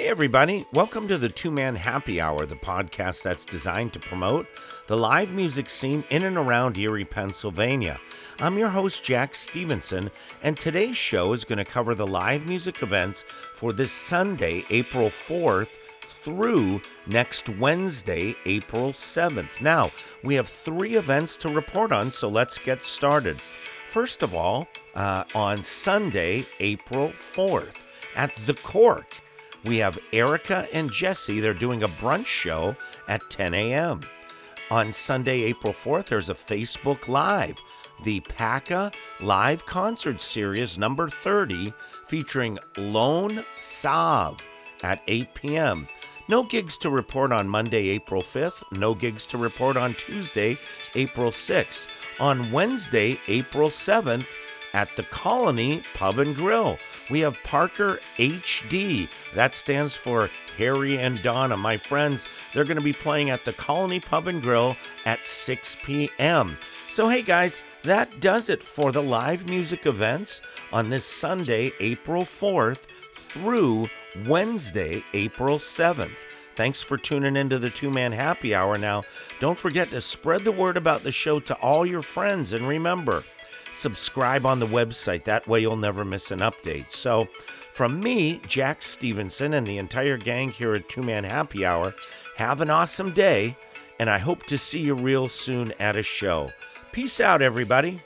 Hey, everybody. Welcome to the Two Man Happy Hour, the podcast that's designed to promote the live music scene in and around Erie, Pennsylvania. I'm your host, Jack Stevenson, and today's show is going to cover the live music events for this Sunday, April 4th through next Wednesday, April 7th. Now, we have three events to report on, so let's get started. First of all, uh, on Sunday, April 4th, at The Cork, we have Erica and Jesse. They're doing a brunch show at 10 a.m. On Sunday, April 4th, there's a Facebook Live, the PACA Live Concert Series number 30, featuring Lone Sav at 8 p.m. No gigs to report on Monday, April 5th. No gigs to report on Tuesday, April 6th. On Wednesday, April 7th, at the Colony Pub and Grill, we have Parker HD. That stands for Harry and Donna. My friends, they're going to be playing at the Colony Pub and Grill at 6 p.m. So, hey guys, that does it for the live music events on this Sunday, April 4th through Wednesday, April 7th. Thanks for tuning into the two man happy hour. Now, don't forget to spread the word about the show to all your friends. And remember, subscribe on the website. That way, you'll never miss an update. So, from me, Jack Stevenson, and the entire gang here at Two Man Happy Hour, have an awesome day. And I hope to see you real soon at a show. Peace out, everybody.